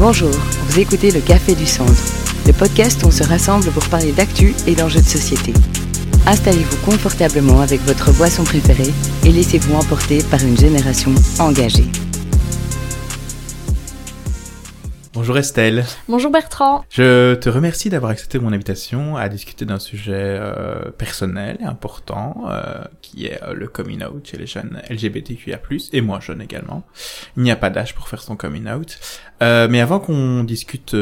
Bonjour, vous écoutez le Café du Centre, le podcast où on se rassemble pour parler d'actu et d'enjeux de société. Installez-vous confortablement avec votre boisson préférée et laissez-vous emporter par une génération engagée. Bonjour Estelle. Bonjour Bertrand. Je te remercie d'avoir accepté mon invitation à discuter d'un sujet euh, personnel et important euh, qui est euh, le coming out chez les jeunes LGBTQIA+, et moi jeune également. Il n'y a pas d'âge pour faire son coming out. mais avant qu'on discute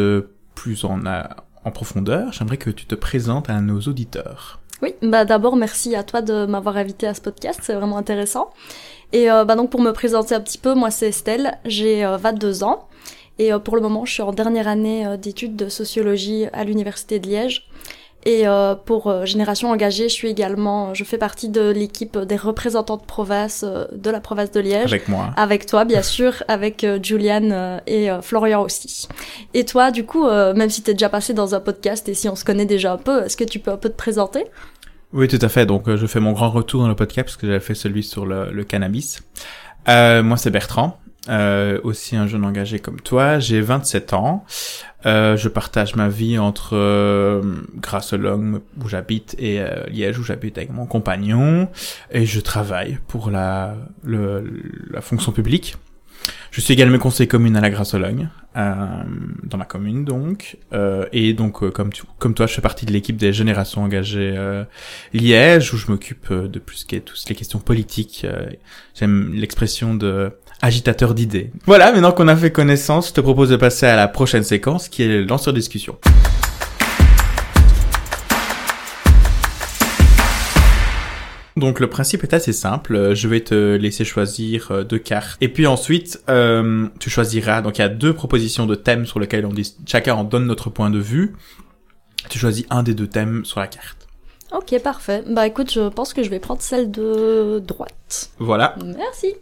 plus en, en profondeur, j'aimerais que tu te présentes à nos auditeurs. Oui, bah d'abord merci à toi de m'avoir invité à ce podcast, c'est vraiment intéressant. Et bah donc pour me présenter un petit peu, moi c'est Estelle, j'ai 22 ans. Et euh, pour le moment, je suis en dernière année euh, d'études de sociologie à l'université de Liège. Et euh, pour Génération Engagée, je suis également, je fais partie de l'équipe des représentants de province de la province de Liège. Avec moi. Avec toi, bien sûr, avec Juliane et Florian aussi. Et toi, du coup, même si tu es déjà passé dans un podcast et si on se connaît déjà un peu, est-ce que tu peux un peu te présenter? Oui, tout à fait. Donc, je fais mon grand retour dans le podcast parce que j'avais fait celui sur le, le cannabis. moi, c'est Bertrand. Euh, aussi un jeune engagé comme toi. J'ai 27 ans. Euh, je partage ma vie entre euh, Grasselong où j'habite et euh, Liège où j'habite avec mon compagnon et je travaille pour la le, la fonction publique. Je suis également conseiller communal à Grassologne, euh, dans ma commune donc, euh, et donc euh, comme tu, comme toi, je fais partie de l'équipe des générations engagées Liège, où je m'occupe de plus que toutes les questions politiques. J'aime l'expression de agitateur d'idées. Voilà, maintenant qu'on a fait connaissance, je te propose de passer à la prochaine séquence, qui est le lanceur discussion. Donc le principe est assez simple. Je vais te laisser choisir euh, deux cartes. Et puis ensuite, euh, tu choisiras. Donc il y a deux propositions de thèmes sur lesquels on dit chacun en donne notre point de vue. Tu choisis un des deux thèmes sur la carte. Ok, parfait. Bah écoute, je pense que je vais prendre celle de droite. Voilà. Merci.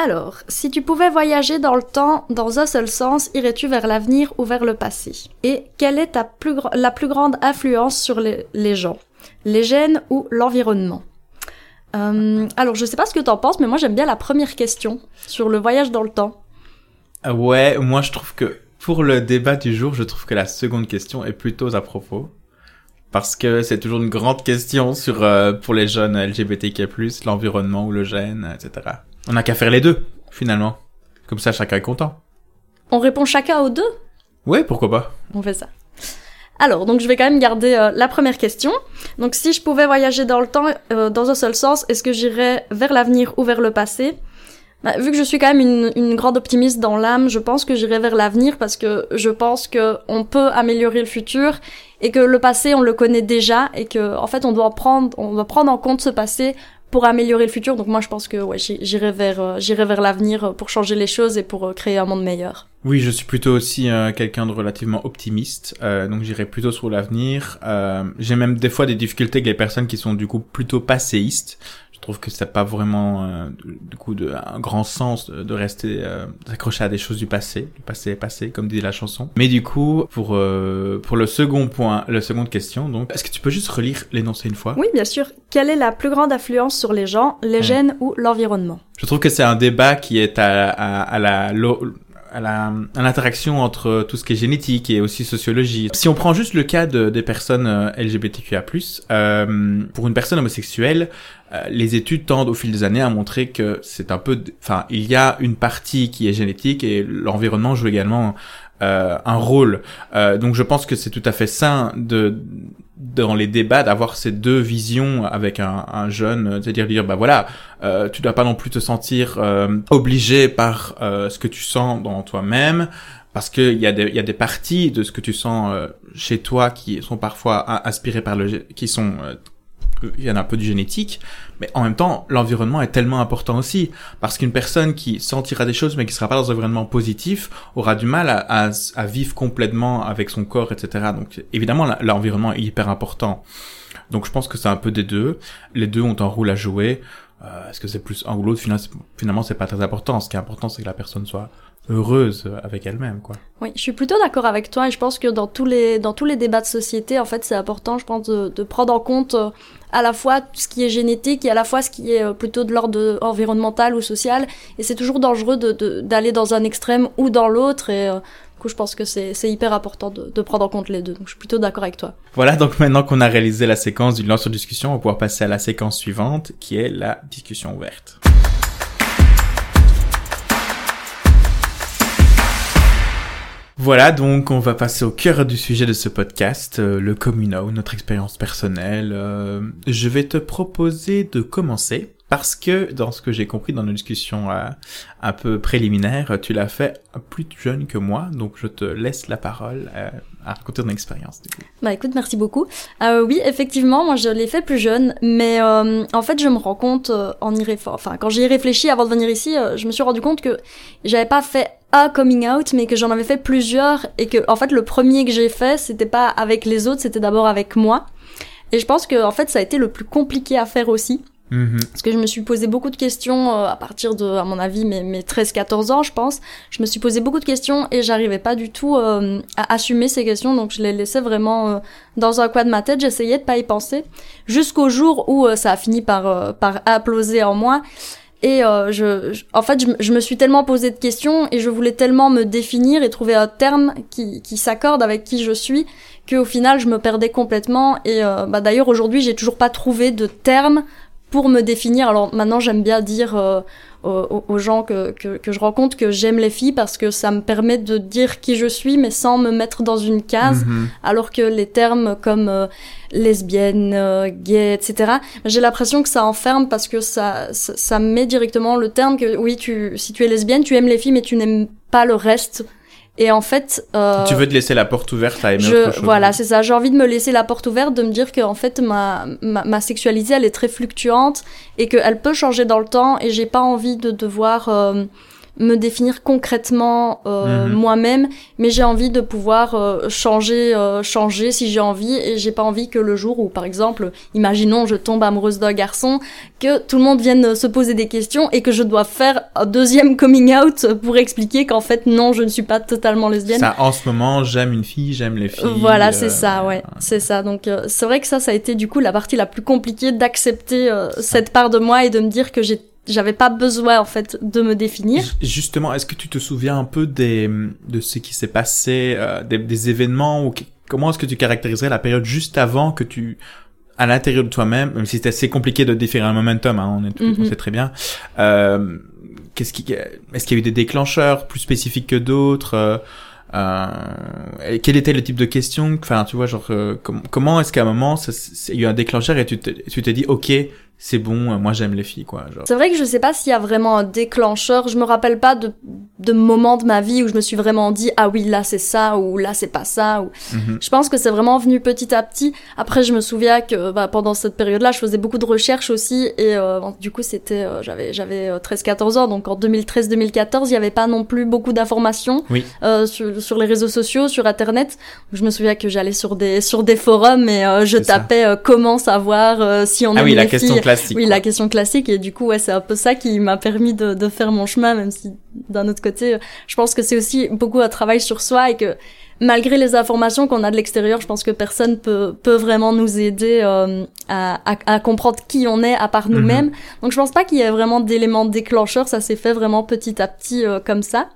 Alors, si tu pouvais voyager dans le temps dans un seul sens, irais-tu vers l'avenir ou vers le passé? Et quelle est ta plus la plus grande influence sur les, gens? Les gènes ou l'environnement? Euh, alors, je sais pas ce que t'en penses, mais moi j'aime bien la première question sur le voyage dans le temps. Ah ouais, moi je trouve que pour le débat du jour, je trouve que la seconde question est plutôt à propos. Parce que c'est toujours une grande question euh, pour les jeunes LGBTQ+, l'environnement ou le gène, etc. On n'a qu'à faire les deux, finalement. Comme ça, chacun est content. On répond chacun aux deux? Ouais, pourquoi pas On fait ça. Alors, donc je vais quand même garder euh, la première question. Donc si je pouvais voyager dans le temps euh, dans un seul sens, est-ce que j'irais vers l'avenir ou vers le passé? Bah, Vu que je suis quand même une, une grande optimiste dans l'âme, je pense que j'irai vers l'avenir parce que je pense que on peut améliorer le futur et que le passé on le connaît déjà et que en fait on doit prendre on doit prendre en compte ce passé pour améliorer le futur. Donc moi, je pense que ouais, j'irai vers, euh, j'irai vers l'avenir pour changer les choses et pour euh, créer un monde meilleur. Oui, je suis plutôt aussi euh, quelqu'un de relativement optimiste, donc j'irai plutôt sur l'avenir. J'ai même des fois des difficultés avec les personnes qui sont du coup plutôt passéistes je trouve que ça n'a pas vraiment euh, du coup de, un grand sens de, rester euh, accroché à des choses du passé. Le passé est passé, comme dit la chanson. Mais du coup, pour euh, pour le second point, la seconde question, donc, est-ce que tu peux juste relire l'énoncé une fois? Oui, bien sûr. Quelle est la plus grande influence sur les gens, les gènes ou l'environnement? Je trouve que c'est un débat qui est à, à, à la à l'interaction entre tout ce qui est génétique et aussi sociologie. Si on prend juste le cas de, des personnes euh, LGBTQIA+, euh, pour une personne homosexuelle, euh, les études tendent au fil des années à montrer que c'est un peu, enfin, il y a une partie qui est génétique et l'environnement joue également euh, un rôle. Euh, donc je pense que c'est tout à fait sain de dans les débats d'avoir ces deux visions avec un, un jeune, c'est-à-dire dire bah voilà, euh, tu dois pas non plus te sentir euh, obligé par euh, ce que tu sens dans toi-même, parce qu'il y a des y a des parties de ce que tu sens chez toi qui sont parfois inspirées par le qui sont il y en a un peu du génétique, mais en même temps, l'environnement est tellement important aussi, parce qu'une personne qui sentira des choses mais qui sera pas dans un environnement positif aura du mal à, à, vivre complètement avec son corps, etc. Donc évidemment, l'environnement est hyper important. Donc je pense que c'est un peu des deux. Les deux ont un rôle à jouer. euh, est-ce que c'est plus un ou l'autre? Finalement c'est pas très important ce qui est important c'est que la personne soit heureuse avec elle-même quoi oui je suis plutôt d'accord avec toi et je pense que dans tous les dans tous les débats de société en fait c'est important je pense de, de prendre en compte euh, à la fois ce qui est génétique et à la fois ce qui est euh, plutôt de l'ordre environnemental ou social et c'est toujours dangereux de d'aller dans un extrême ou dans l'autre et du coup, je pense que c'est hyper important de, de, prendre en compte les deux. Donc, je suis plutôt d'accord avec toi. Voilà, donc maintenant qu'on a réalisé la séquence d'une lance discussion, on va pouvoir passer à la séquence suivante, qui est la discussion ouverte. Voilà, donc on va passer au cœur du sujet de ce podcast, euh, le communal, notre expérience personnelle. Euh, je vais te proposer de commencer parce que dans ce que j'ai compris dans nos discussions euh, un peu préliminaires, tu l'as fait plus jeune que moi, donc je te laisse la parole à raconter ton expérience. Bah écoute, merci beaucoup. Euh, oui, effectivement, moi je l'ai fait plus jeune, mais euh, en fait je me rends compte en y enfin quand j'y ai réfléchi avant de venir ici, je me suis rendu compte que j'avais pas fait un coming out, mais que j'en avais fait plusieurs et que en fait le premier que j'ai fait, c'était pas avec les autres, c'était d'abord avec moi. Et je pense que en fait ça a été le plus compliqué à faire aussi Mhm. Parce que je me suis posé beaucoup de questions euh, à partir de, à mon avis, mes, mes 13-14 ans, je pense. Je me suis posé beaucoup de questions et j'arrivais pas du tout euh, à assumer ces questions, donc je les laissais vraiment euh, dans un coin de ma tête. J'essayais de pas y penser, jusqu'au jour où ça a fini par par imploser en moi. Et je, en fait, je, je, me suis tellement posé de questions et je voulais tellement me définir et trouver un terme qui, qui s'accorde avec qui je suis qu'au final, je me perdais complètement. Et bah, d'ailleurs, aujourd'hui, j'ai toujours pas trouvé de terme pour me définir. Alors maintenant, j'aime bien dire euh, aux, gens que, que, que, je rencontre que j'aime les filles parce que ça me permet de dire qui je suis, mais sans me mettre dans une case. Mhm. Alors que les termes comme euh, lesbienne, euh, gay, etc., j'ai l'impression que ça enferme parce que ça, ça, ça met directement le terme que oui, tu, si tu es lesbienne, tu aimes les filles, mais tu n'aimes pas le reste et en fait, euh, tu veux te laisser la porte ouverte à aimer je, autre chose. Voilà, c'est ça. J'ai envie de me laisser la porte ouverte, de me dire que en fait ma, ma, ma sexualité elle est très fluctuante et qu'elle peut changer dans le temps et j'ai pas envie de devoir euh, me définir concrètement euh, mhm. moi-même, mais j'ai envie de pouvoir euh, changer, euh, changer si j'ai envie, et j'ai pas envie que le jour où, par exemple, imaginons je tombe amoureuse d'un garçon, que tout le monde vienne se poser des questions et que je dois faire un deuxième coming out pour expliquer qu'en fait non, je ne suis pas totalement lesbienne. Ça, en ce moment, j'aime une fille, j'aime les filles. Voilà, c'est ça, ouais, c'est ça. Donc c'est vrai que ça, ça a été du coup la partie la plus compliquée d'accepter cette part de moi et de me dire que j'ai j'avais pas besoin en fait de me définir. Justement, est-ce que tu te souviens un peu des de ce qui s'est passé, euh, des, des, événements ou comment est-ce que tu caractériserais la période juste avant que tu à l'intérieur de toi-même, même si c'est assez compliqué de définir un momentum, hein, on, est, on mhm. sait très bien. Euh, qu'est-ce qui, est-ce qu'il y a eu des déclencheurs plus spécifiques que d'autres euh, euh, quel était le type de question Enfin, tu vois, genre, euh, comment est-ce qu'à un moment, il y a eu un déclencheur et tu t'es dit, ok, c'est bon, euh, moi j'aime les filles, quoi. C'est vrai que je sais pas s'il y a vraiment un déclencheur. Je me rappelle pas de, de moments de ma vie où je me suis vraiment dit ah oui là c'est ça ou là c'est pas ça. Ou... Mhm. Je pense que c'est vraiment venu petit à petit. Après je me souviens que bah, pendant cette période-là je faisais beaucoup de recherches aussi et euh, du coup c'était euh, j'avais j'avais 13-14 ans donc en 2013-2014 il y avait pas non plus beaucoup d'informations oui. sur, sur les réseaux sociaux sur internet. Je me souviens que j'allais sur des sur des forums et je tapais comment savoir si on ah oui, la question oui, la question classique. Et du coup, ouais, c'est un peu ça qui m'a permis de, de, faire mon chemin, même si d'un autre côté, je pense que c'est aussi beaucoup un travail sur soi et que malgré les informations qu'on a de l'extérieur, je pense que personne peut, peut vraiment nous aider euh, à, à, à, comprendre qui on est à part nous-mêmes. Mhm. Donc je pense pas qu'il y ait vraiment d'éléments déclencheurs, ça s'est fait vraiment petit à petit euh, comme ça.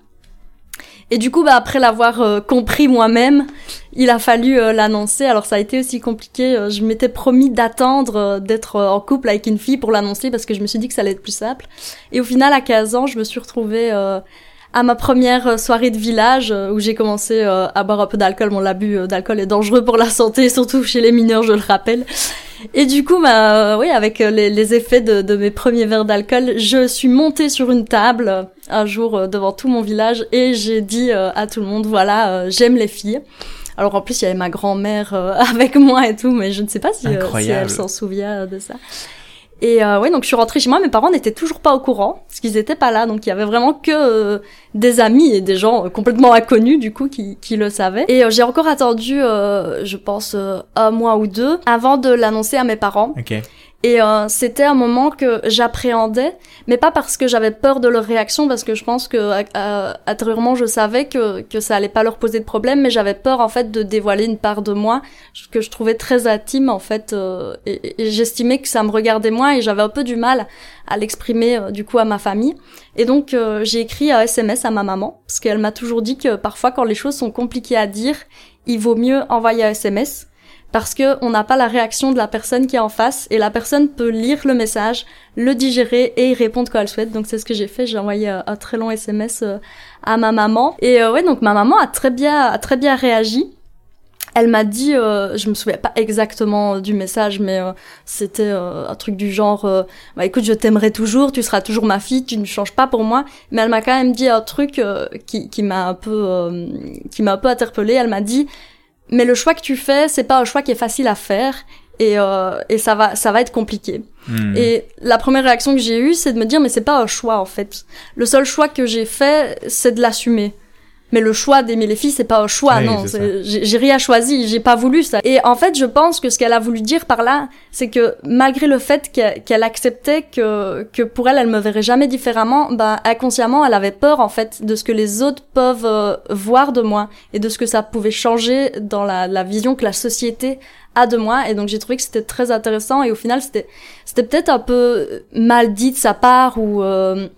Et du coup, bah, après l'avoir euh, compris moi-même, il a fallu euh, l'annoncer. Alors ça a été aussi compliqué. Euh, je m'étais promis d'attendre d'être en couple avec une fille pour l'annoncer parce que je me suis dit que ça allait être plus simple. Et au final, à 15 ans, je me suis retrouvée à ma première soirée de village où j'ai commencé à boire un peu d'alcool. Mon l'abus d'alcool est dangereux pour la santé, surtout chez les mineurs, je le rappelle. Et du coup, bah, oui, avec euh, les, les effets de, de, mes premiers verres d'alcool, je suis montée sur une table euh, un jour devant tout mon village et j'ai dit à tout le monde, voilà, j'aime les filles. Alors en plus, il y avait ma grand-mère avec moi et tout, mais je ne sais pas si, si elle s'en souvient de ça. Et euh, ouais, donc je suis rentrée chez moi, mes parents n'étaient toujours pas au courant, parce qu'ils étaient pas là, donc il y avait vraiment que euh, des amis et des gens euh, complètement inconnus du coup qui, qui le savaient. Et euh, j'ai encore attendu, je pense, un mois ou deux avant de l'annoncer à mes parents. Okay. Et euh, c'était un moment que j'appréhendais, mais pas parce que j'avais peur de leur réaction, parce que je pense que euh, intérieurement je savais que, que ça allait pas leur poser de problème, mais j'avais peur en fait de dévoiler une part de moi que je trouvais très intime en fait, euh, et, j'estimais que ça me regardait moins et j'avais un peu du mal à l'exprimer euh, du coup à ma famille. Et donc euh, j'ai écrit un SMS à ma maman, parce qu'elle m'a toujours dit que parfois quand les choses sont compliquées à dire, il vaut mieux envoyer un SMS parce que on n'a pas la réaction de la personne qui est en face et la personne peut lire le message, le digérer et y répondre quand elle souhaite. Donc c'est ce que j'ai fait, j'ai envoyé un, très long SMS euh, à ma maman et euh, ouais donc ma maman a très bien a très bien réagi. Elle m'a dit, euh, je me souviens pas exactement du message, mais euh, c'était un truc du genre, bah écoute, je t'aimerai toujours, tu seras toujours ma fille, tu ne changes pas pour moi. Mais elle m'a quand même dit un truc qui, qui m'a un peu, qui m'a un peu interpellée. Elle m'a dit, mais le choix que tu fais, c'est pas un choix qui est facile à faire et, euh, et ça va ça va être compliqué. Hmm. Et la première réaction que j'ai eue, c'est de me dire mais c'est pas un choix en fait. Le seul choix que j'ai fait, c'est de l'assumer. Mais le choix d'aimer les filles, c'est pas un choix, Oui, non. J'ai rien choisi, j'ai pas voulu ça. Et en fait, je pense que ce qu'elle a voulu dire par là, c'est que malgré le fait qu'elle acceptait que que pour elle, elle me verrait jamais différemment, ben inconsciemment, elle avait peur en fait de ce que les autres peuvent euh, voir de moi et de ce que ça pouvait changer dans la, la vision que la société a de moi. Et donc j'ai trouvé que c'était très intéressant. Et au final, c'était c'était peut-être un peu mal dit de sa part ou euh,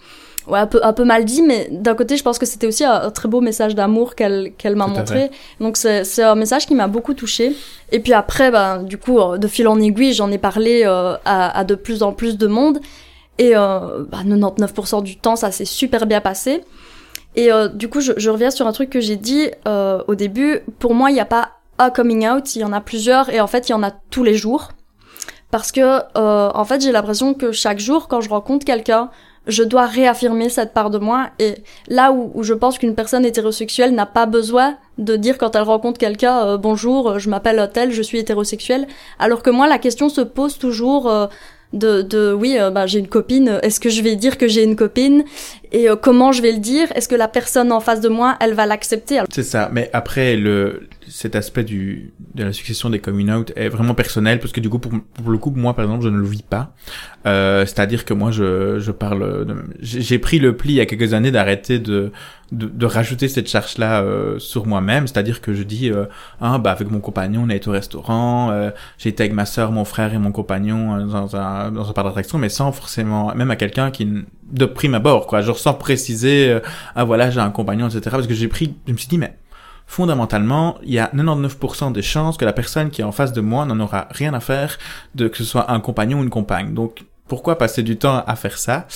ouais un peu un peu mal dit mais d'un côté je pense que c'était aussi un, un très beau message d'amour qu'elle qu'elle m'a montré. donc c'est c'est un message qui m'a beaucoup touchée. Et puis après ben du coup euh, de fil en aiguille j'en ai parlé euh, à, à de plus en plus de monde. Et euh, bah, 99% du temps ça s'est super bien passé. Et euh, du coup je, je reviens sur un truc que j'ai dit euh, au début. Pour moi il n'y a pas un coming out il y en a plusieurs. Et en fait il y en a tous les jours. Parce que euh, en fait j'ai l'impression que chaque jour quand je rencontre quelqu'un je dois réaffirmer cette part de moi et là où, où je pense qu'une personne hétérosexuelle n'a pas besoin de dire quand elle rencontre quelqu'un euh, bonjour euh, je m'appelle Hotel je suis hétérosexuel alors que moi la question se pose toujours euh, de, de oui bah, j'ai une copine est-ce que je vais dire que j'ai une copine? Et comment je vais le dire? Est-ce que la personne en face de moi elle va l'accepter? C'est ça, mais après le cet aspect du de la succession des coming out est vraiment personnel parce que du coup pour, pour le coup moi par exemple je ne le vis pas. Euh, C'est-à-dire que moi je je parle de- j'ai pris le pli il y a quelques années d'arrêter de, de de rajouter cette charge là sur moi-même. C'est-à-dire que je dis euh, ah bah avec mon compagnon on a été au restaurant, euh, j'ai été avec ma sœur, mon frère et mon compagnon euh, dans un dans un parc d'attraction, mais sans forcément même à quelqu'un qui de prime abord quoi, genre sans préciser euh, ah voilà j'ai un compagnon etc. Parce que j'ai pris je me suis dit mais fondamentalement, il y a 99% des chances que la personne qui est en face de moi n'en aura rien à faire de que ce soit un compagnon ou une compagne. Donc, pourquoi passer du temps à faire ça?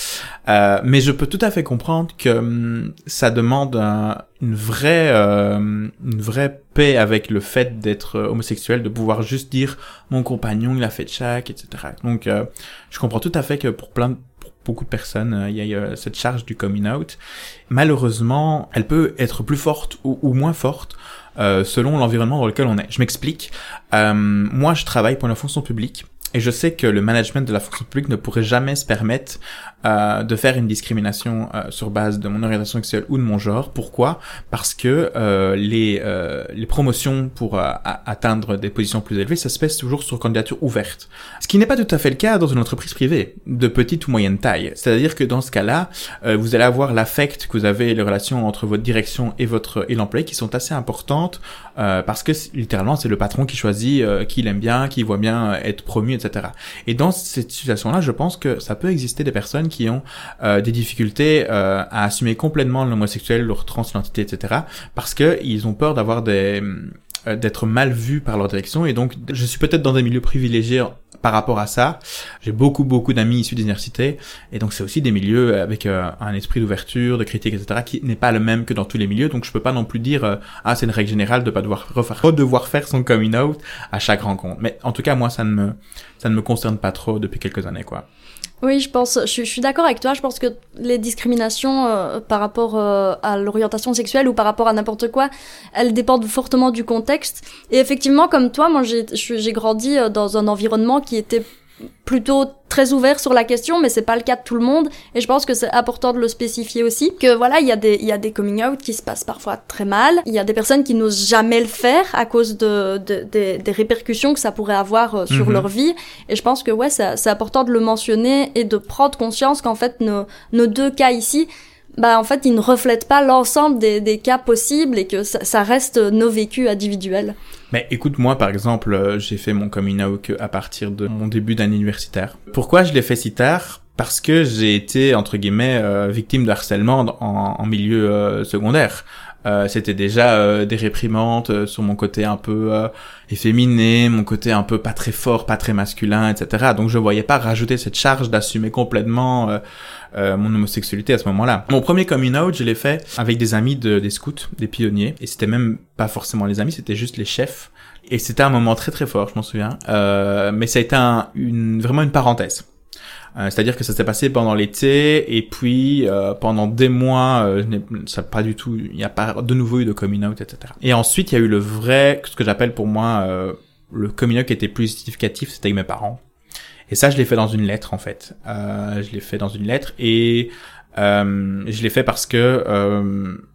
Euh, Mais je peux tout à fait comprendre que hum, ça demande un- une vraie, euh, une vraie paix avec le fait d'être euh, homosexuel, de pouvoir juste dire mon compagnon il a fait de chaque, etc. Donc, euh, je comprends tout à fait que pour plein de beaucoup de personnes, euh, il y a cette charge du coming out. Malheureusement, elle peut être plus forte ou, ou moins forte euh, selon l'environnement dans lequel on est. Je m'explique. Euh, moi, je travaille pour la fonction publique et je sais que le management de la fonction publique ne pourrait jamais se permettre euh, de faire une discrimination euh, sur base de mon orientation sexuelle ou de mon genre. Pourquoi? Parce que euh, les, euh, les promotions pour atteindre des positions plus élevées, ça se passe toujours sur candidature ouverte. Ce qui n'est pas tout à fait le cas dans une entreprise privée de petite ou moyenne taille. C'est-à-dire que dans ce cas-là, vous allez avoir l'affect que vous avez, les relations entre votre direction et votre et l'employé qui sont assez importantes euh, parce que littéralement c'est le patron qui choisit euh, qui il aime bien, qui voit bien euh, être promu, etc. Et dans cette situation-là, je pense que ça peut exister des personnes qui ont des difficultés à assumer complètement l'homosexuel, leur transidentité, etc. parce que ils ont peur d'avoir des d'être mal vus par leur direction et donc je suis peut-être dans des milieux privilégiés par rapport à ça. J'ai beaucoup beaucoup d'amis issus des universités et donc c'est aussi des milieux avec euh, un esprit d'ouverture, de critique, etc. qui n'est pas le même que dans tous les milieux. Donc je peux pas non plus dire euh, ah c'est une règle générale de pas devoir refaire, devoir faire son coming out à chaque rencontre. Mais en tout cas moi ça ne me ça ne me concerne pas trop depuis quelques années quoi. Oui, je pense, je, suis- d'accord avec toi. Je pense que les discriminations euh, par rapport euh, à l'orientation sexuelle ou par rapport à n'importe quoi, elles dépendent fortement du contexte. Et effectivement, comme toi, moi, j'ai grandi euh, dans un environnement qui était plutôt très ouverts sur la question, mais c'est pas le cas de tout le monde. Et je pense que c'est important de le spécifier aussi. Que voilà, il y a des, il y a des coming out qui se passent parfois très mal. Il y a des personnes qui n'osent jamais le faire à cause de, de, des répercussions que ça pourrait avoir euh, sur Mhm. leur vie. Et je pense que ouais, c'est c'est important de le mentionner et de prendre conscience qu'en fait, nos, nos deux cas ici, bah en fait, ils ne reflètent pas l'ensemble des, des cas possibles et que ça, reste nos vécus individuels. Mais écoute, moi, par exemple, euh, j'ai fait mon coming out à partir de mon début d'année universitaire. Pourquoi je l'ai fait si tard? Parce que j'ai été, entre guillemets, euh, victime de harcèlement en, milieu euh, secondaire. C'était déjà des réprimandes euh, sur mon côté un peu efféminé, mon côté un peu pas très fort, pas très masculin, etc. Donc je voyais pas rajouter cette charge d'assumer complètement euh, euh, mon homosexualité à ce moment-là. Mon premier coming out, je l'ai fait avec des amis de, des scouts, des pionniers, et c'était même pas forcément les amis, c'était juste les chefs. Et c'était un moment très très fort, je m'en souviens. Euh, mais ça a été un, une, vraiment une parenthèse. Euh, C'est-à-dire que ça s'est passé pendant l'été et puis euh, pendant des mois, euh, ça pas du tout, il n'y a pas de nouveau eu de coming out, etc. Et ensuite, il y a eu le vrai, ce que j'appelle pour moi euh, le coming out qui était plus significatif, c'était avec mes parents. Et ça, je l'ai fait dans une lettre en fait. Euh, je l'ai fait dans une lettre et euh, je l'ai fait parce que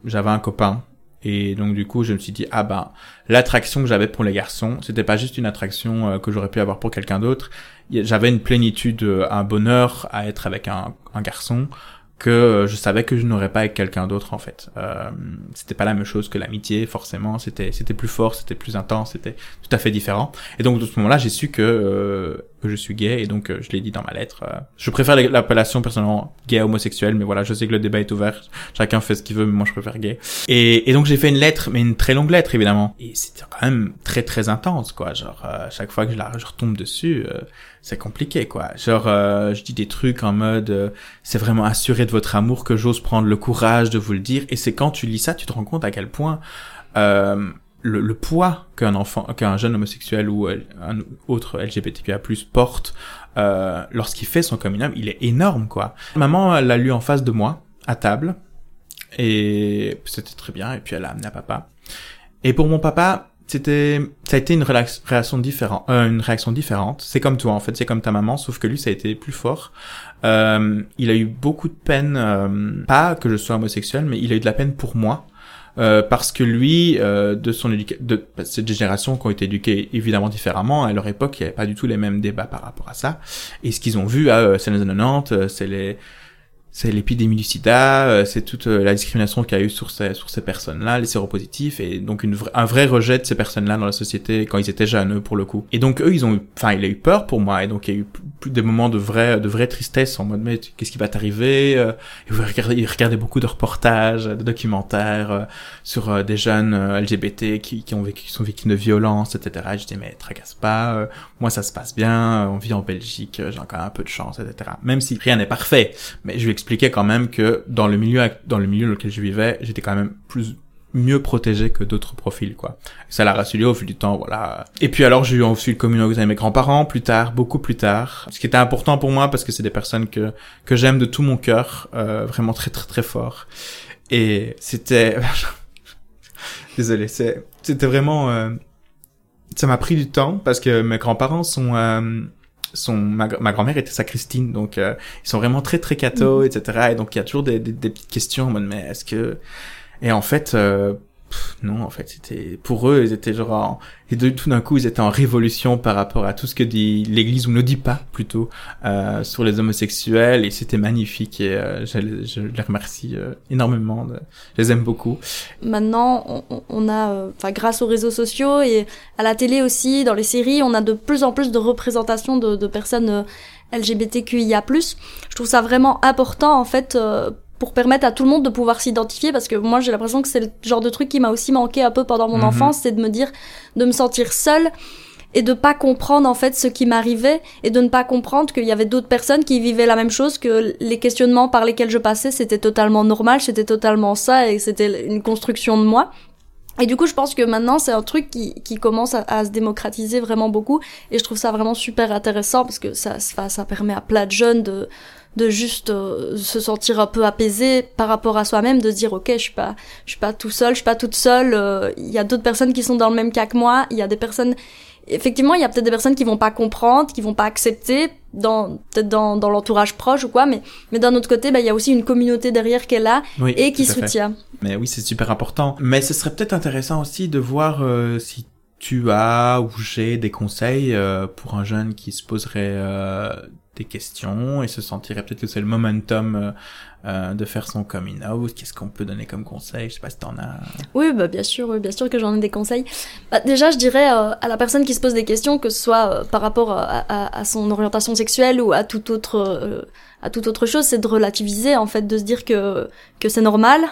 j'avais un copain et donc du coup, je me suis dit ah ben l'attraction que j'avais pour les garçons, c'était pas juste une attraction euh, que j'aurais pu avoir pour quelqu'un d'autre. J'avais une plénitude, euh, un bonheur à être avec un, garçon que euh, je savais que je n'aurais pas avec quelqu'un d'autre en fait. C'était pas la même chose que l'amitié forcément. C'était c'était plus fort, c'était plus intense, c'était tout à fait différent. Et donc de ce moment-là, j'ai su que que je suis gay et donc euh, je l'ai dit dans ma lettre. euh. je préfère l'appellation personnellement gay homosexuel, mais voilà, je sais que le débat est ouvert. Chacun fait ce qu'il veut, mais moi je préfère gay. Et, donc j'ai fait une lettre, mais une très longue lettre évidemment. Et c'était quand même très très intense quoi. Genre euh, chaque fois que je je retombe dessus, c'est compliqué quoi. Genre je dis des trucs en mode c'est vraiment assuré de votre amour que j'ose prendre le courage de vous le dire. Et c'est quand tu lis ça, tu te rends compte à quel point euh, le, le poids qu'un enfant, qu'un jeune homosexuel ou un autre LGBTQIA+ porte euh, lorsqu'il fait son coming out, il est énorme quoi. Maman l'a lu en face de moi à table et c'était très bien. Et puis elle l'a amené à papa. Et pour mon papa, c'était, ça a été une réaction différente, euh, une réaction différente. C'est comme toi en fait, c'est comme ta maman, sauf que lui ça a été plus fort. Euh, il a eu beaucoup de peine, euh, pas que je sois homosexuel, mais il a eu de la peine pour moi. Euh, parce que lui, euh, de son de cette génération qui ont été éduqués évidemment différemment, à leur époque, il n'y avait pas du tout les mêmes débats par rapport à ça. Et ce qu'ils ont vu, ah, euh, c'est les années 90, euh, c'est les, c'est l'épidémie du sida, euh, c'est toute euh, la discrimination qu'il y a eu sur ces, sur ces personnes-là, les séropositifs, et donc une un vrai rejet de ces personnes-là dans la société quand ils étaient jeunes, pour le coup. Et donc eux, ils ont eu, enfin, il a eu peur pour moi, et donc il y a eu des moments de vraie, de vraie tristesse en mode, mais qu'est-ce qui va t'arriver euh, Et vous regardez, ils regardaient beaucoup de reportages, de documentaires sur des jeunes LGBT qui, qui ont vécu, qui sont victimes de violences, etc. Et je dis, mais tracasse pas, moi ça se passe bien, on vit en Belgique, j'ai encore un peu de chance, etc. Même si rien n'est parfait, mais je lui expliquais quand même que dans le milieu dans le milieu dans lequel je vivais, j'étais quand même plus mieux protégé que d'autres profils quoi. Ça l'a rassuré au fil du temps, voilà. Et puis alors j'ai eu aussi le communauté avec mes grands-parents plus tard, beaucoup plus tard. Ce qui était important pour moi parce que c'est des personnes que que j'aime de tout mon cœur, euh, vraiment très très très fort. Et c'était désolé, c'est c'était vraiment euh, ça m'a pris du temps parce que mes grands-parents sont euh, son ma, ma grand-mère était sacristine donc euh, ils sont vraiment très très catho etc et donc il y a toujours des, des, des petites questions en mode mais est-ce que et en fait euh, non en fait c'était pour eux ils étaient genre en... et tout d'un coup ils étaient en révolution par rapport à tout ce que dit l'Église ou ne dit pas plutôt euh, sur les homosexuels et c'était magnifique et euh, je, je les remercie euh, énormément je les aime beaucoup Maintenant, on- on, on a, euh, enfin, grâce aux réseaux sociaux et à la télé aussi, dans les séries, on a de plus en plus de représentations de, de personnes euh, LGBTQIA+. Je trouve ça vraiment important, en fait, euh, pour permettre à tout le monde de pouvoir s'identifier, parce que moi, j'ai l'impression que c'est le genre de truc qui m'a aussi manqué un peu pendant mon Mhm. enfance, c'est de me dire, de me sentir seule et de pas comprendre en fait ce qui m'arrivait et de ne pas comprendre qu'il y avait d'autres personnes qui vivaient la même chose que les questionnements par lesquels je passais c'était totalement normal c'était totalement ça et c'était une construction de moi et du coup je pense que maintenant c'est un truc qui, qui commence à, à se démocratiser vraiment beaucoup et je trouve ça vraiment super intéressant parce que ça ça, ça permet à plein de jeunes de de juste euh, se sentir un peu apaisé par rapport à soi-même de se dire ok je suis pas je suis pas tout seul je suis pas toute seule euh, il y a d'autres personnes qui sont dans le même cas que moi il y a des personnes effectivement, il y a peut-être des personnes qui vont pas comprendre, qui vont pas accepter, dans peut-être dans, dans l'entourage proche ou quoi, mais mais d'un autre côté, bah il y a aussi une communauté derrière qui est là et qui soutient. Mais oui, c'est super important. Mais ce serait peut-être intéressant aussi de voir euh, si tu as ou j'ai des conseils euh, pour un jeune qui se poserait euh, des questions et se sentirait peut-être que c'est le momentum euh, euh, de faire son coming out Qu'est-ce qu'on peut donner comme conseil? Je sais pas si t'en as. Oui, bah bien sûr, oui, bien sûr que j'en ai des conseils. Bah, déjà, je dirais euh, à la personne qui se pose des questions, que ce soit euh, par rapport à, à, son orientation sexuelle ou à toute autre à toute autre chose, c'est de relativiser en fait, de se dire que que c'est normal,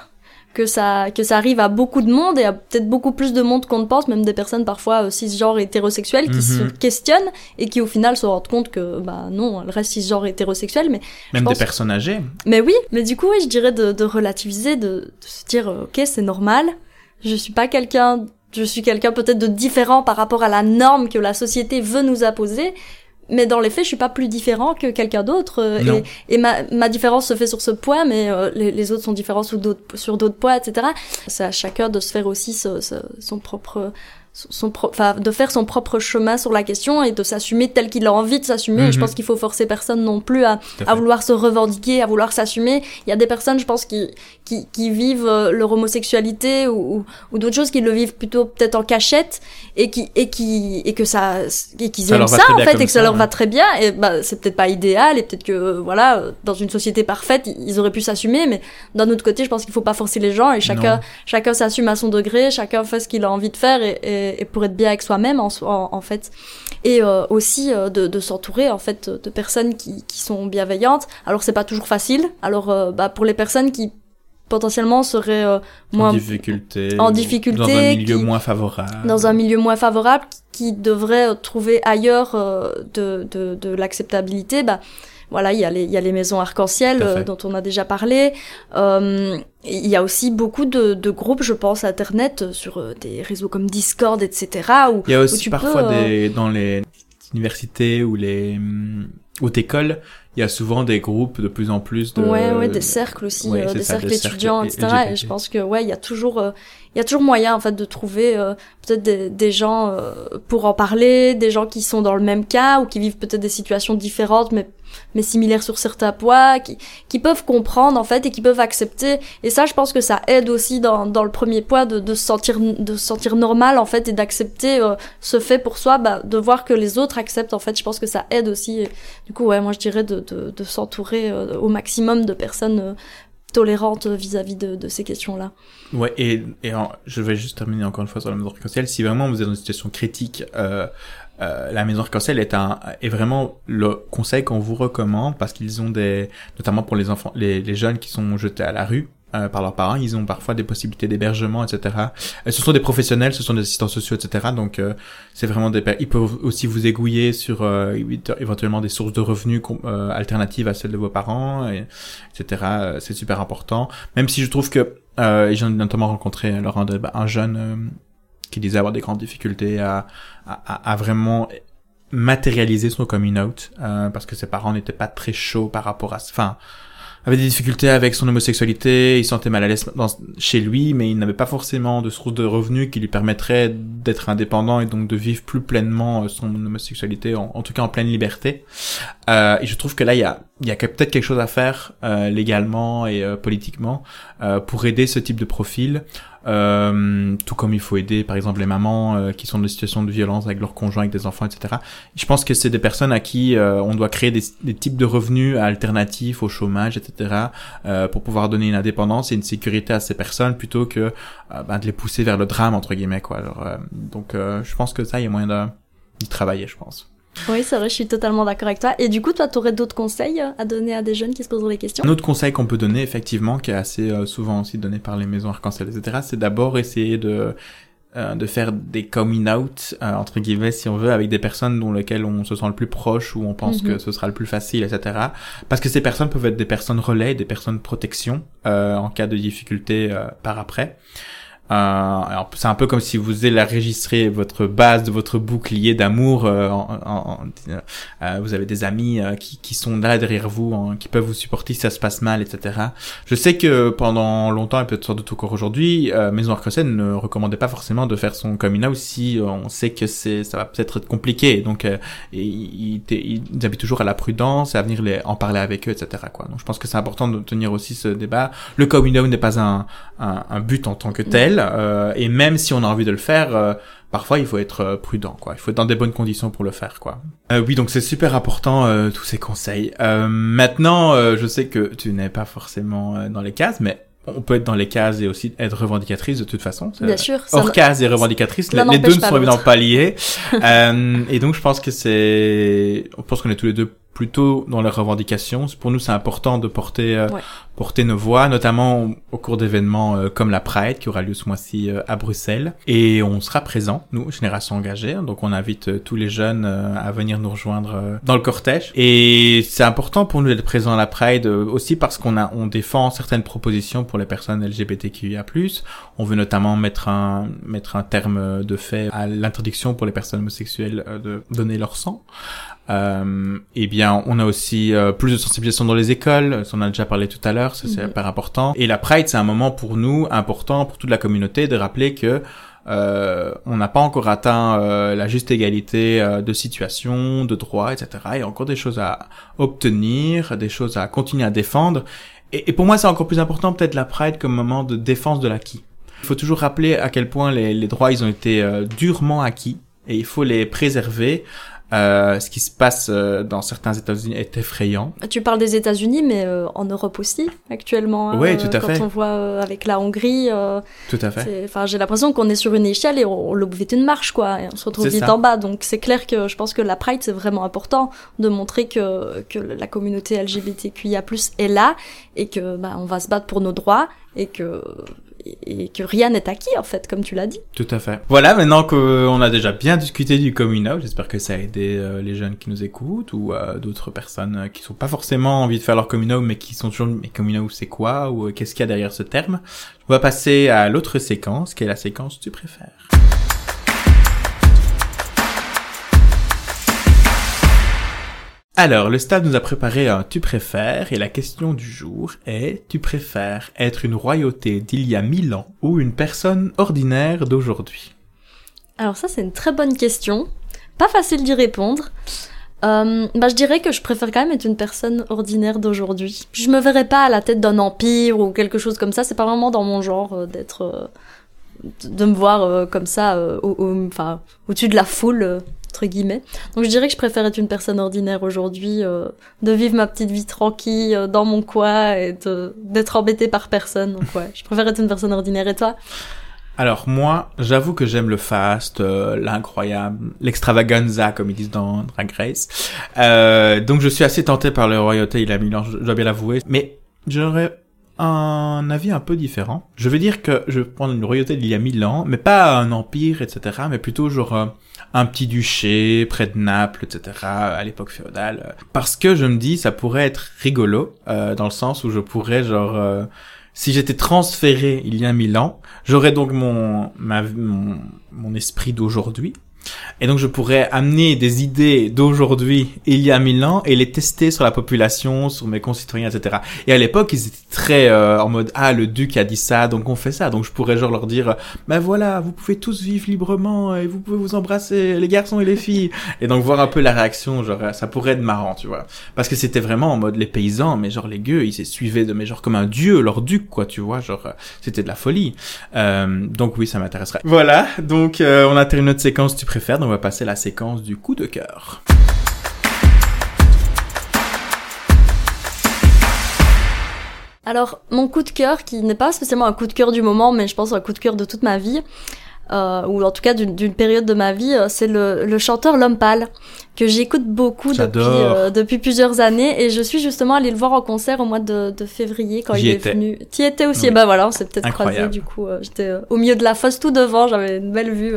que ça que ça arrive à beaucoup de monde et à peut-être beaucoup plus de monde qu'on ne pense, même des personnes parfois euh, cisgenres hétérosexuelles qui se mhm. questionnent et qui au final se rendent compte que bah non, elle reste cisgenre hétérosexuelle, mais même des personnes âgées. Mais oui, mais du coup oui, je dirais de, de relativiser, de, de, se dire euh, ok c'est normal, je suis pas quelqu'un je suis quelqu'un peut-être de différent par rapport à la norme que la société veut nous imposer, mais dans les faits, je suis pas plus différent que quelqu'un d'autre. Euh, et, et ma, ma, différence se fait sur ce point, mais euh, les, les, autres sont différents sur d'autres, points, etc. C'est à chacun de se faire aussi son propre son de faire son propre chemin sur la question et de s'assumer tel qu'il a envie de s'assumer. Je mhm. pense qu'il faut forcer personne non plus à, à, vouloir se revendiquer à vouloir s'assumer. Il y a des personnes je pense qui qui, qui vivent euh, leur homosexualité ou, ou, d'autres choses qui le vivent plutôt peut-être en cachette et qui et qui et que ça et qu'ils aiment ça en fait et que ça, leur va très bien. Et bah c'est peut-être pas idéal et peut-être que euh, voilà dans une société parfaite ils auraient pu s'assumer. Mais d'un autre côté je pense qu'il faut pas forcer les gens et chacun chacun s'assume à son degré chacun fait ce qu'il a envie de faire et, et et, pour être bien avec soi-même en, en, fait. Et euh, aussi euh, de, de s'entourer en fait de personnes qui, qui sont bienveillantes. Alors c'est pas toujours facile. Alors euh, bah, pour les personnes qui potentiellement seraient moins en difficulté en difficulté dans un milieu moins favorable. dans un milieu moins favorable qui devraient trouver ailleurs de, de, de l'acceptabilité bah voilà, il y a les, il y a les maisons arc-en-ciel euh, dont on a déjà parlé. Euh, il y a aussi beaucoup de, de, groupes, je pense, internet euh, sur euh, des réseaux comme Discord, etc. Où, il y a aussi parfois des, dans les universités ou les hautes écoles, il y a souvent des groupes de plus en plus de ouais ouais des cercles aussi des cercles étudiants etc et je pense que ouais il y a toujours il y a toujours moyen en fait de trouver peut-être des, des, gens pour en parler des gens qui sont dans le même cas ou qui vivent peut-être des situations différentes mais mais similaires sur certains points, qui, qui peuvent comprendre en fait et qui peuvent accepter. Et ça, je pense que ça aide aussi dans, dans le premier point de, de se sentir de se sentir normal en fait et d'accepter euh, ce fait pour soi, bah, de voir que les autres acceptent en fait. Je pense que ça aide aussi. du coup, ouais, moi je dirais de, de, de s'entourer euh, au maximum de personnes tolérantes vis-à-vis de, de, ces questions-là. Ouais, et, et je vais juste terminer encore une fois sur la mesure arc Si vraiment vous êtes dans une situation critique, euh, euh, la maison arc-en-ciel est un est vraiment le conseil qu'on vous recommande parce qu'ils ont des notamment pour les enfants les jeunes qui sont jetés à la rue euh, par leurs parents. Ils ont parfois des possibilités d'hébergement etc et ce sont des professionnels ce sont des assistants sociaux etc donc euh, c'est vraiment des ils peuvent aussi vous aiguiller sur éventuellement des sources de revenus alternatives à celles de vos parents et, etc c'est super important. Même si je trouve que j'ai notamment rencontré alors un, un jeune qui disait avoir des grandes difficultés à, à, à vraiment matérialiser son coming out euh, parce que ses parents n'étaient pas très chauds par rapport à enfin avait des difficultés avec son homosexualité, il sentait mal à l'aise chez lui, mais il n'avait pas forcément de source de revenus qui lui permettrait d'être indépendant et donc de vivre plus pleinement euh, son homosexualité, en, tout cas en pleine liberté. Euh, et je trouve que là, il y a, peut-être quelque chose à faire euh, légalement et euh, politiquement euh, pour aider ce type de profil. Euh, tout comme il faut aider par exemple les mamans euh, qui sont dans des situations de violence avec leurs conjoints, avec des enfants, etc. Je pense que c'est des personnes à qui euh, on doit créer des, des, types de revenus alternatifs au chômage, etc. pour pouvoir donner une indépendance et une sécurité à ces personnes plutôt que ben, de les pousser vers le drame entre guillemets quoi. Alors, donc je pense que ça il y a moyen d'y travailler, je pense. Oui, c'est vrai, je suis totalement d'accord avec toi. Et du coup, toi, tu aurais d'autres conseils euh, à donner à des jeunes qui se posent des questions? Un autre conseil qu'on peut donner, effectivement, qui est assez euh, souvent aussi donné par les maisons arc-en-ciel, etc., c'est d'abord essayer de euh, de faire des coming out entre guillemets si on veut avec des personnes dont lesquelles on se sent le plus proche ou on pense que mhm. ce sera le plus facile etc parce que ces personnes peuvent être des personnes relais des personnes protection en cas de difficulté par après Euh, c'est un peu comme si vous enregistrez votre base de votre bouclier d'amour. Euh, euh, vous avez des amis euh, qui, qui sont là derrière vous, hein, qui peuvent vous supporter si ça se passe mal, etc. Je sais que pendant longtemps et peut-être de tout encore aujourd'hui, Maison Arcosen ne recommandait pas forcément de faire son coming out si on sait que c'est ça va peut-être être compliqué. Donc ils, ils, invitent toujours à la prudence et à venir les, en parler avec eux, etc. Quoi. Donc je pense que c'est important de tenir aussi ce débat. Le coming out n'est pas un, un, un, but en tant que tel. Euh, et même si on a envie de le faire, euh, parfois il faut être euh, prudent, quoi. Il faut être dans des bonnes conditions pour le faire, quoi. oui, donc c'est super important tous ces conseils. maintenant, je sais que tu n'es pas forcément dans les cases, mais on peut être dans les cases et aussi être revendicatrice de toute façon. Bien sûr. Hors case et revendicatrice, les, deux ne sont évidemment pas liés. et donc je pense que c'est, on pense qu'on est tous les deux plutôt dans leurs revendications. Pour nous, c'est important de porter euh, porter nos voix, notamment au cours d'événements euh, comme la Pride qui aura lieu ce mois-ci euh, à Bruxelles. Et on sera présent, nous, Génération Engagée. Donc on invite tous les jeunes à venir nous rejoindre dans le cortège. Et c'est important pour nous d'être présents à la Pride aussi parce qu'on a on défend certaines propositions pour les personnes LGBTQIA+. On veut notamment mettre un mettre un terme de fait à l'interdiction pour les personnes homosexuelles de donner leur sang. Euh, eh bien, on a aussi euh, plus de sensibilisation dans les écoles, on en a déjà parlé tout à l'heure, ça c'est hyper important. Et la Pride, c'est un moment pour nous important, pour toute la communauté, de rappeler que euh, on n'a pas encore atteint euh, la juste égalité euh, de situation, de droits, etc. Il y a encore des choses à obtenir, des choses à continuer à défendre. Et, et pour moi, c'est encore plus important peut-être la Pride comme moment de défense de l'acquis. Il faut toujours rappeler à quel point les, les droits ils ont été durement acquis et il faut les préserver euh, ce qui se passe euh, dans certains États-Unis est effrayant. Tu parles des États-Unis, mais euh, en Europe aussi actuellement. Hein, oui, tout à quand fait. Quand on voit avec la Hongrie, tout à fait. Enfin, j'ai l'impression qu'on est sur une échelle et on, on vite une marche, quoi, et on se retrouve vite en bas. Donc c'est clair que je pense que la Pride c'est vraiment important de montrer que que la communauté LGBTQIA+ est là et que bah, on va se battre pour nos droits et que et que rien n'est acquis en fait, comme tu l'as dit. Tout à fait. Voilà, maintenant qu'on a déjà bien discuté du coming j'espère que ça a aidé euh, les jeunes qui nous écoutent ou euh, d'autres personnes euh, qui sont pas forcément envie de faire leur coming mais qui sont toujours mais coming c'est quoi ou qu'est-ce qu'il y a derrière ce terme? On va passer à l'autre séquence, qui est la séquence tu préfères. Alors, le stade nous a préparé un tu préfères et la question du jour est tu préfères être une royauté d'il y a mille ans ou une personne ordinaire d'aujourd'hui? Alors ça c'est une très bonne question, pas facile d'y répondre. Euh, bah, je dirais que je préfère quand même être une personne ordinaire d'aujourd'hui. Je me verrais pas à la tête d'un empire ou quelque chose comme ça. C'est pas vraiment dans mon genre euh, d'être, euh, de me voir comme ça, au-dessus de la foule Donc je dirais que je préfère être une personne ordinaire aujourd'hui, euh, de vivre ma petite vie tranquille euh, dans mon coin et d'être embêtée par personne. Donc ouais, je préfère être une personne ordinaire. Et toi? Alors moi, j'avoue que j'aime le fast, euh, l'incroyable, l'extravaganza comme ils disent dans Drag Race. donc je suis assez tenté par le royauté, il a mis je dois bien l'avouer. Mais j'aurais un avis un peu différent. Je veux dire que je vais prendre une royauté d'il y a mille ans, mais pas un empire, etc., mais plutôt genre un petit duché près de Naples, etc., à l'époque féodale. Parce que je me dis, ça pourrait être rigolo, euh, dans le sens où je pourrais, genre, euh, si j'étais transféré il y a mille ans, j'aurais donc mon, ma, mon, mon esprit d'aujourd'hui, et donc je pourrais amener des idées d'aujourd'hui, il y a mille ans, et les tester sur la population, sur mes concitoyens, etc. Et à l'époque, ils étaient très euh, en mode ah le duc a dit ça, donc on fait ça. Donc je pourrais genre leur dire ben voilà, vous pouvez tous vivre librement et vous pouvez vous embrasser, les garçons et les filles. Et donc voir un peu la réaction, genre ça pourrait être marrant, tu vois. Parce que c'était vraiment en mode les paysans, mais genre les gueux, ils se suivaient de mais genre comme un dieu, leur duc quoi, tu vois, genre c'était de la folie. Euh, donc oui, ça m'intéresserait. Voilà, donc euh, on a terminé notre séquence tu préfères, donc on va passer à la séquence du coup de cœur. Alors, mon coup de cœur, qui n'est pas spécialement un coup de cœur du moment, mais je pense un coup de cœur de toute ma vie, euh, ou en tout cas d'une période de ma vie, euh, c'est le, le, chanteur L'Homme Pâle, que j'écoute beaucoup depuis, euh, depuis plusieurs années, et je suis justement allée le voir en concert au mois de, de février quand il est venu. Tu étais aussi, et bah voilà, on s'est peut-être croisé du coup. J'étais au milieu de la fosse tout devant, j'avais une belle vue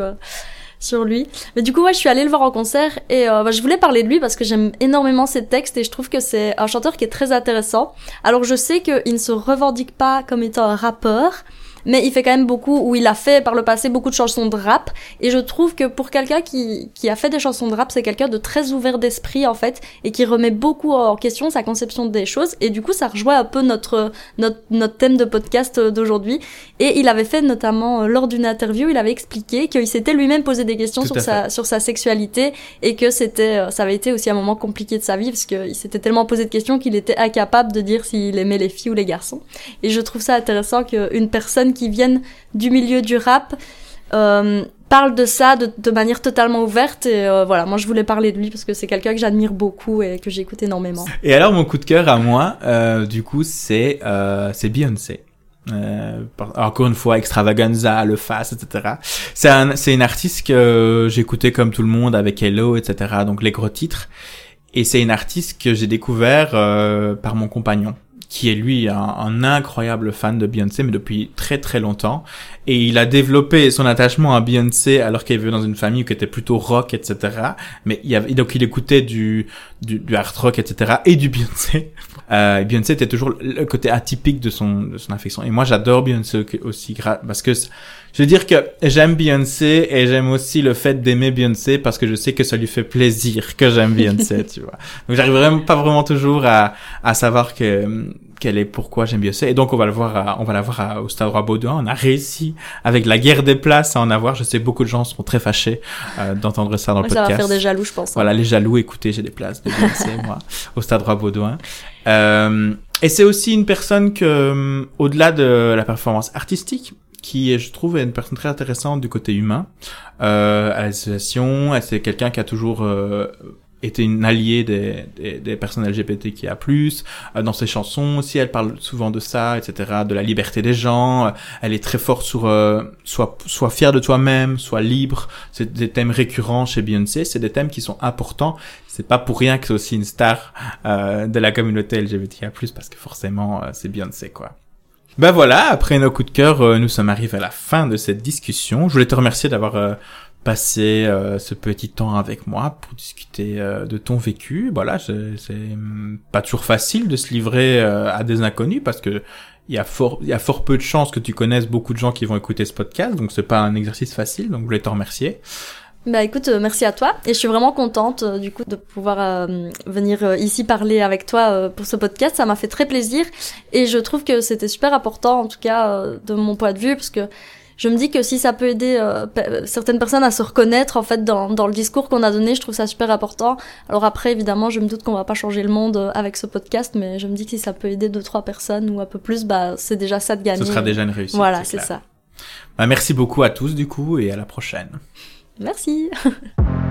sur lui. Mais du coup, ouais, je suis allée le voir en concert et euh, bah, je voulais parler de lui parce que j'aime énormément ses textes et je trouve que c'est un chanteur qui est très intéressant. Alors je sais qu'il ne se revendique pas comme étant un rappeur, mais il fait quand même beaucoup, ou il a fait par le passé beaucoup de chansons de rap, et je trouve que pour quelqu'un qui, qui a fait des chansons de rap, c'est quelqu'un de très ouvert d'esprit en fait, et qui remet beaucoup en question sa conception des choses, et du coup ça rejoint un peu notre, notre, notre thème de podcast d'aujourd'hui, et il avait fait notamment, euh, lors d'une interview, il avait expliqué qu'il s'était lui-même posé des questions sur sa, sur sa sexualité, et que c'était, euh, ça avait été aussi un moment compliqué de sa vie, parce qu'il s'était tellement posé de questions qu'il était incapable de dire s'il aimait les filles ou les garçons. Et je trouve ça intéressant qu'une personne qui vienne du milieu du rap euh, parle de ça de, manière totalement ouverte. Et euh, voilà, moi je voulais parler de lui parce que c'est quelqu'un que j'admire beaucoup et que j'écoute énormément. Et alors mon coup de cœur à moi, euh, du coup, c'est c'est Beyoncé. encore une fois, extravaganza, le face, etc. C'est c'est une artiste que j'écoutais comme tout le monde avec Hello, etc. Donc les gros titres. Et c'est une artiste que j'ai découvert par mon compagnon qui est lui un, incroyable fan de Beyoncé, mais depuis très très longtemps. Et il a développé son attachement à Beyoncé alors qu'il vivait dans une famille qui était plutôt rock, etc. Mais il avait, donc il écoutait du, du, du hard rock, etc. et du Beyoncé. Euh, Beyoncé était toujours le côté atypique de son, de son affection. Et moi j'adore Beyoncé aussi, parce que je veux dire que j'aime Beyoncé et j'aime aussi le fait d'aimer Beyoncé parce que je sais que ça lui fait plaisir que j'aime Beyoncé, tu vois. Donc j'arrive vraiment pas vraiment toujours à, à savoir que quelle est pourquoi j'aime Beyoncé. Et donc on va le voir, on va la voir au Stade Roi Baudouin. On a réussi avec la guerre des places à en avoir. Je sais beaucoup de gens seront très fâchés euh, d'entendre ça dans le podcast. Ça va faire des jaloux, je pense. Hein. Voilà, les jaloux. Écoutez, j'ai des places de Beyoncé moi au Stade Roi Baudouin. Euh, et c'est aussi une personne que, euh, au-delà de la performance artistique, qui je trouve est une personne très intéressante du côté humain euh, à l'association. C'est quelqu'un qui a toujours euh, était une alliée des, des, des personnes LGBTQIA+. Euh, dans ses chansons aussi, elle parle souvent de ça, etc., de la liberté des gens. Euh, elle est très forte sur euh, soit soit fier de toi-même, soit libre. C'est des thèmes récurrents chez Beyoncé. C'est des thèmes qui sont importants. C'est pas pour rien que c'est aussi une star euh, de la communauté LGBTQIA+, parce que forcément, c'est Beyoncé, quoi. Ben voilà, après nos coups de cœur, nous sommes arrivés à la fin de cette discussion. Je voulais te remercier d'avoir passer euh, ce petit temps avec moi pour discuter euh, de ton vécu. Voilà, c'est pas toujours facile de se livrer euh, à des inconnus parce que il y a fort il y a fort peu de chances que tu connaisses beaucoup de gens qui vont écouter ce podcast, donc c'est pas un exercice facile. Donc je voulais te remercier. Bah écoute, merci à toi et je suis vraiment contente du coup de pouvoir venir ici parler avec toi pour ce podcast. Ça m'a fait très plaisir et je trouve que c'était super important en tout cas de mon point de vue parce que je me dis que si ça peut aider euh, certaines personnes à se reconnaître en fait dans, dans le discours qu'on a donné, je trouve ça super important. Alors après, évidemment, je me doute qu'on va pas changer le monde euh, avec ce podcast, mais je me dis que si ça peut aider deux trois personnes ou un peu plus, bah c'est déjà ça de gagner. Ce sera déjà une réussite. Voilà, c'est ça. Bah, merci beaucoup à tous du coup et à la prochaine. Merci.